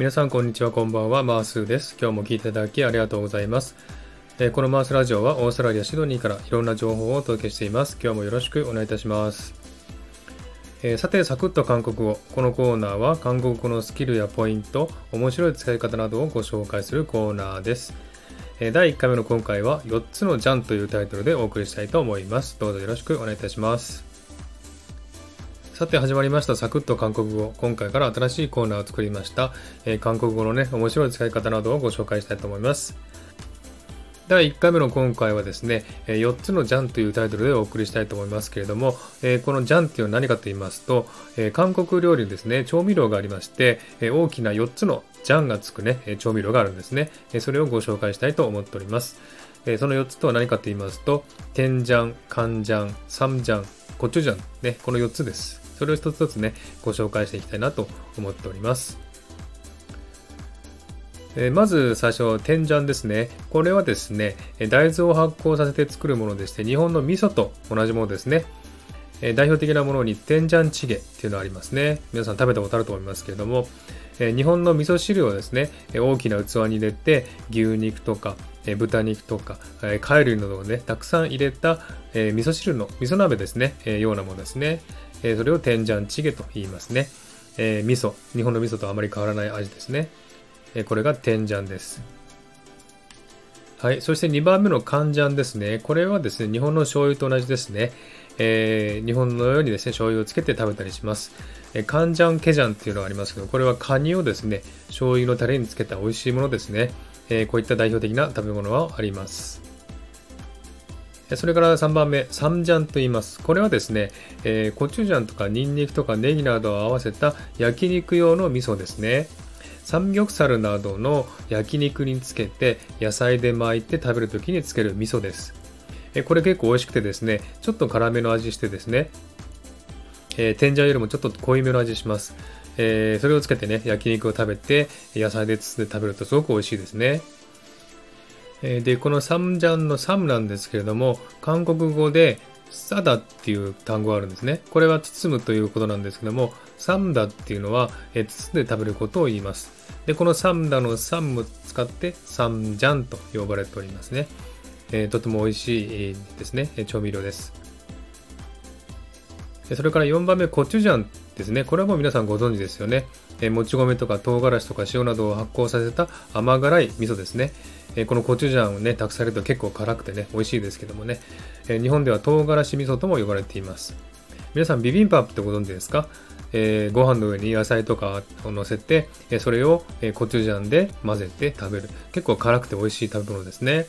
皆さんこんにちはこんばんは。マースーです。今日も聞いていただきありがとうございます、えーこのマースラジオはオーストラリアシドニーからいろんな情報をお届けしています。今日もよろしくお願いいたします。えーさてサクッと韓国語。このコーナーは韓国語のスキルやポイント面白い使い方などをご紹介するコーナーです。第1回目の今回は4つのジャンというタイトルでお送りしたいと思います。どうぞよろしくお願いいたします。さて始まりましたサクッと韓国語今回から新しいコーナーを作りました、えー韓国語のね面白い使い方などをご紹介したいと思います第1回目の今回はですね、え4つのジャンというタイトルでお送りしたいと思いますけれども、えこのジャンっていうのは何かと言いますと、え韓国料理にですね、調味料がありまして、え大きな4つのジャンがつくね、え調味料があるんですね。えそれをご紹介したいと思っております。えその4つとは何かと言いますと、天ジャン、カンジャン、サムジャン、コチュジャン、ね、この4つです。それを一つ一つね、ご紹介していきたいなと思っております。えまず最初、天ジャンですね。これはですね、大豆を発酵させて作るものでして、日本の味噌と同じものですね。代表的なものに天ジャンチゲっていうのがありますね。皆さん食べたことあると思いますけれども、日本の味噌汁をですね、大きな器に入れて、牛肉とか、豚肉とか、貝類などをね、たくさん入れた、え味噌汁の、味噌鍋ですね、ようなものですね。えーそれを天ジャンチゲと言いますね。えー味噌、日本の味噌とあまり変わらない味ですね。えーこれが天ジャンです。はい。そして2番目のカンジャンですね。これはですね、日本の醤油と同じですね。えー日本のようにですね、醤油をつけて食べたりします。えカンジャンケジャンっていうのがありますけど、これはカニをですね、醤油のタレにつけた美味しいものですね。えーこういった代表的な食べ物はあります。それから3番目、サムジャンと言います。これはですね、えーコチュジャンとかニンニクとかネギなどを合わせた焼肉用の味噌ですね。サムギョプサルなどの焼肉につけて野菜で巻いて食べるときにつける味噌です。これ結構美味しくてですね、ちょっと辛めの味してですね、えー天ジャンよりもちょっと濃いめの味します。えーそれをつけてね、焼肉を食べて野菜で包んで食べるとすごく美味しいですね。で、このサムジャンのサムなんですけれども、韓国語でサダっていう単語があるんですね。これは包むということなんですけども、サムダっていうのは、え包んで食べることを言います。で、このサムダのサムを使ってサムジャンと呼ばれておりますね。えーとても美味しいですね、調味料です。それから4番目、コチュジャンですね。これはもう皆さんご存知ですよね。えーもち米とか唐辛子とか塩などを発酵させた甘辛い味噌ですね。えーこのコチュジャンをね、たくされると結構辛くてね、美味しいですけどもね。えー日本では唐辛子味噌とも呼ばれています。皆さん、ビビンバップってご存知ですか、えーご飯の上に野菜とかを乗せて、えそれを、えコチュジャンで混ぜて食べる。結構辛くて美味しい食べ物ですね。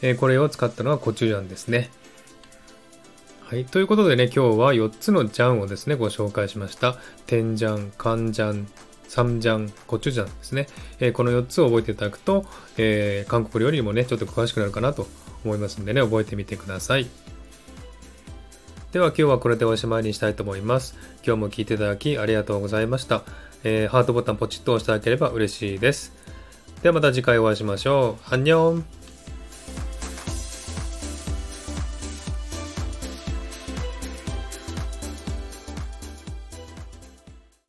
えこれを使ったのはコチュジャンですね。はい。ということでね、今日は4つのジャンをですね、ご紹介しました。天ジャン、カンジャン、サムジャン、コチュジャンですね。えーこの4つを覚えていただくと、えー韓国料理にもね、ちょっと詳しくなるかなと思いますんでね、覚えてみてください。では今日はこれでおしまいにしたいと思います。今日も聞いていただきありがとうございました。えーハートボタンポチッと押していただければ嬉しいです。ではまた次回お会いしましょう。アンニョン